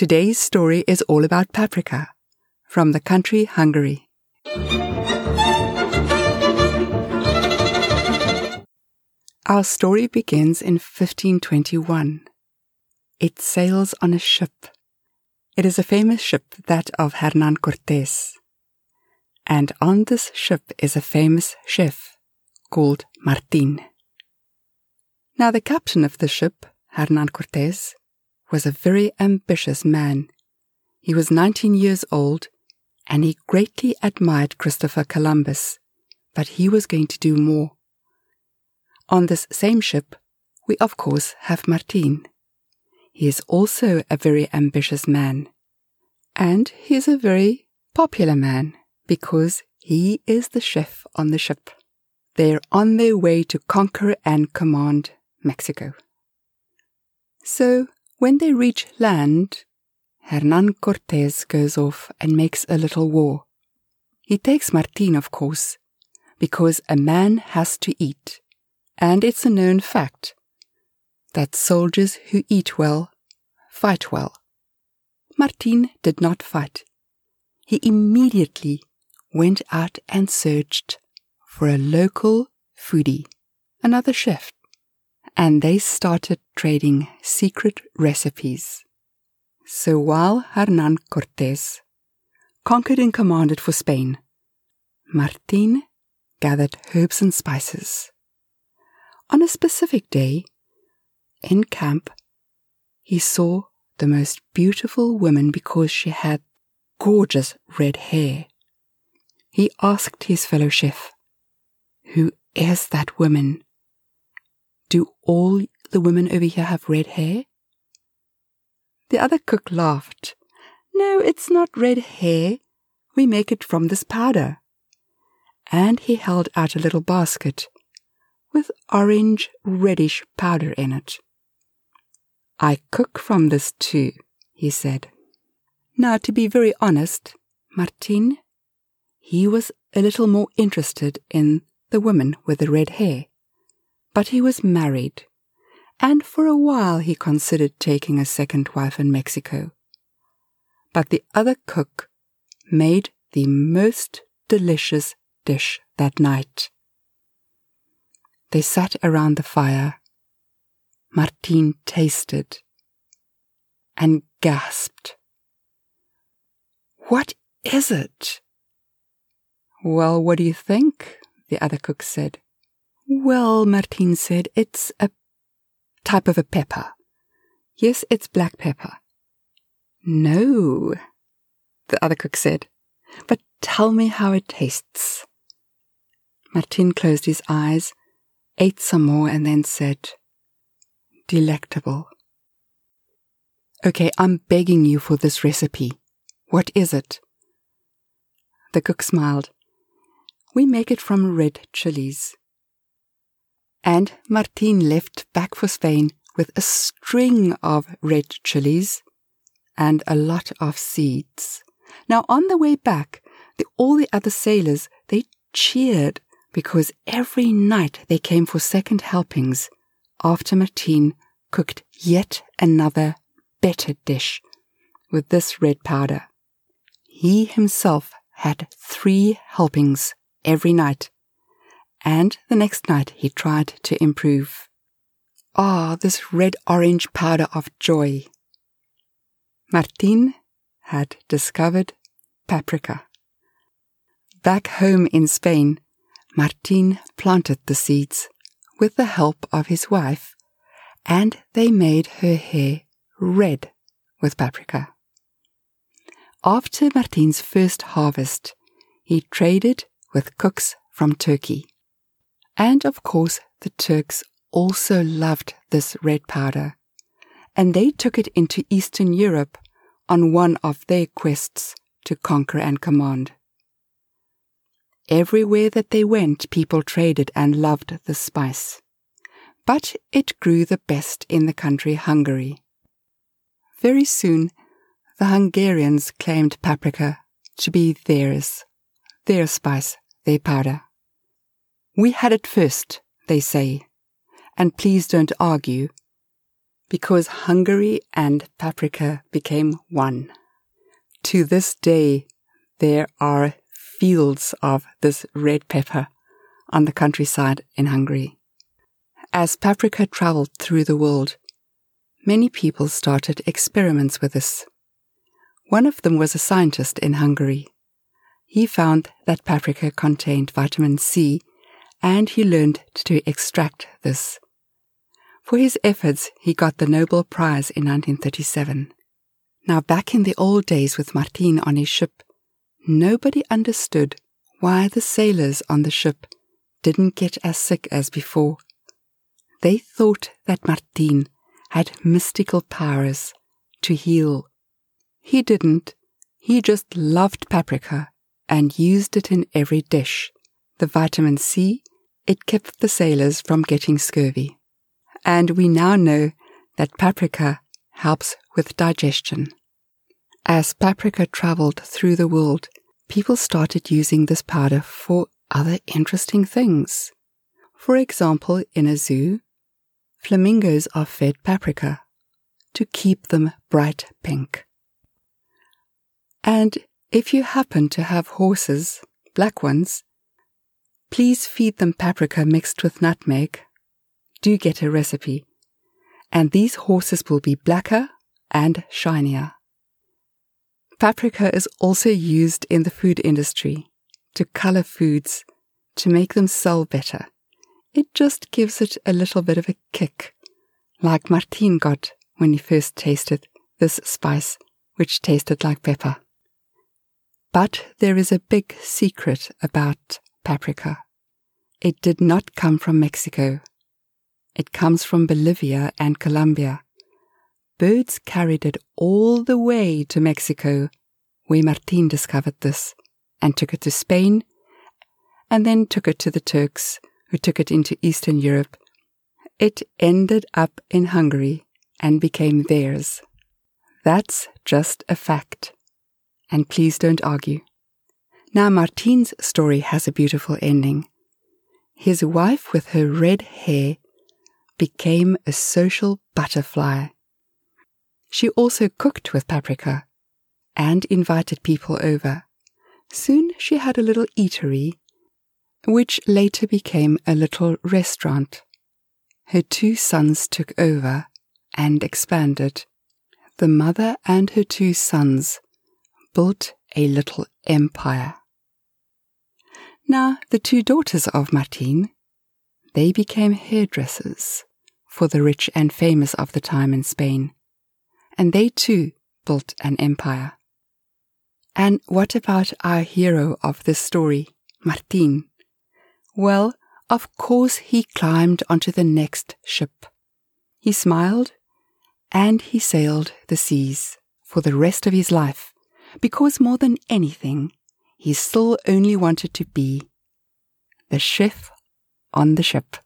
Today's story is all about paprika from the country Hungary. Our story begins in 1521. It sails on a ship. It is a famous ship, that of Hernan Cortes. And on this ship is a famous chef called Martin. Now, the captain of the ship, Hernan Cortes, was a very ambitious man. He was 19 years old and he greatly admired Christopher Columbus, but he was going to do more. On this same ship, we of course have Martin. He is also a very ambitious man, and he is a very popular man because he is the chef on the ship. They're on their way to conquer and command Mexico. So, when they reach land, Hernan Cortes goes off and makes a little war. He takes Martin, of course, because a man has to eat, and it's a known fact that soldiers who eat well fight well. Martin did not fight. He immediately went out and searched for a local foodie, another chef and they started trading secret recipes. So while Hernan Cortes conquered and commanded for Spain, Martin gathered herbs and spices. On a specific day, in camp, he saw the most beautiful woman because she had gorgeous red hair. He asked his fellow chef, Who is that woman? Do all the women over here have red hair? The other cook laughed. No, it's not red hair. We make it from this powder. And he held out a little basket with orange reddish powder in it. I cook from this too, he said. Now, to be very honest, Martin, he was a little more interested in the woman with the red hair but he was married, and for a while he considered taking a second wife in Mexico. But the other cook made the most delicious dish that night. They sat around the fire. Martin tasted and gasped. What is it? Well, what do you think? The other cook said. Well, Martin said, it's a type of a pepper. Yes, it's black pepper. No, the other cook said, but tell me how it tastes. Martin closed his eyes, ate some more, and then said, Delectable. Okay, I'm begging you for this recipe. What is it? The cook smiled. We make it from red chilies and Martin left back for Spain with a string of red chilies and a lot of seeds. Now, on the way back, the, all the other sailors, they cheered because every night they came for second helpings after Martin cooked yet another better dish with this red powder. He himself had three helpings every night and the next night he tried to improve. Ah, this red orange powder of joy. Martin had discovered paprika. Back home in Spain, Martin planted the seeds with the help of his wife, and they made her hair red with paprika. After Martin's first harvest, he traded with cooks from Turkey. And of course, the Turks also loved this red powder, and they took it into Eastern Europe on one of their quests to conquer and command. Everywhere that they went, people traded and loved the spice. But it grew the best in the country Hungary. Very soon, the Hungarians claimed paprika to be theirs, their spice, their powder. We had it first, they say, and please don't argue. because Hungary and paprika became one. To this day, there are fields of this red pepper on the countryside in Hungary. As paprika traveled through the world, many people started experiments with this. One of them was a scientist in Hungary. He found that paprika contained vitamin C and he learned to extract this. For his efforts, he got the Nobel Prize in 1937. Now, back in the old days with Martin on his ship, nobody understood why the sailors on the ship didn't get as sick as before. They thought that Martin had mystical powers to heal. He didn't. He just loved paprika and used it in every dish. The vitamin C, it kept the sailors from getting scurvy. And we now know that paprika helps with digestion. As paprika traveled through the world, people started using this powder for other interesting things. For example, in a zoo, flamingos are fed paprika to keep them bright pink. And if you happen to have horses, black ones, please feed them paprika mixed with nutmeg. Do get a recipe. And these horses will be blacker and shinier. Paprika is also used in the food industry to color foods to make them sell better. It just gives it a little bit of a kick, like Martin got when he first tasted this spice, which tasted like pepper. But there is a big secret about paprika. It did not come from Mexico. It comes from Bolivia and Colombia. Birds carried it all the way to Mexico, where Martin discovered this, and took it to Spain, and then took it to the Turks, who took it into Eastern Europe. It ended up in Hungary and became theirs. That's just a fact and please don't argue. Now, Martin's story has a beautiful ending. His wife, with her red hair, became a social butterfly. She also cooked with paprika and invited people over. Soon she had a little eatery, which later became a little restaurant. Her two sons took over and expanded. The mother and her two sons built a little empire. Now, the two daughters of Martin, they became hairdressers for the rich and famous of the time in Spain, and they too built an empire. And what about our hero of this story, Martin? Well, of course he climbed onto the next ship. He smiled and he sailed the seas for the rest of his life because more than anything, he still only wanted to be the chef on the ship.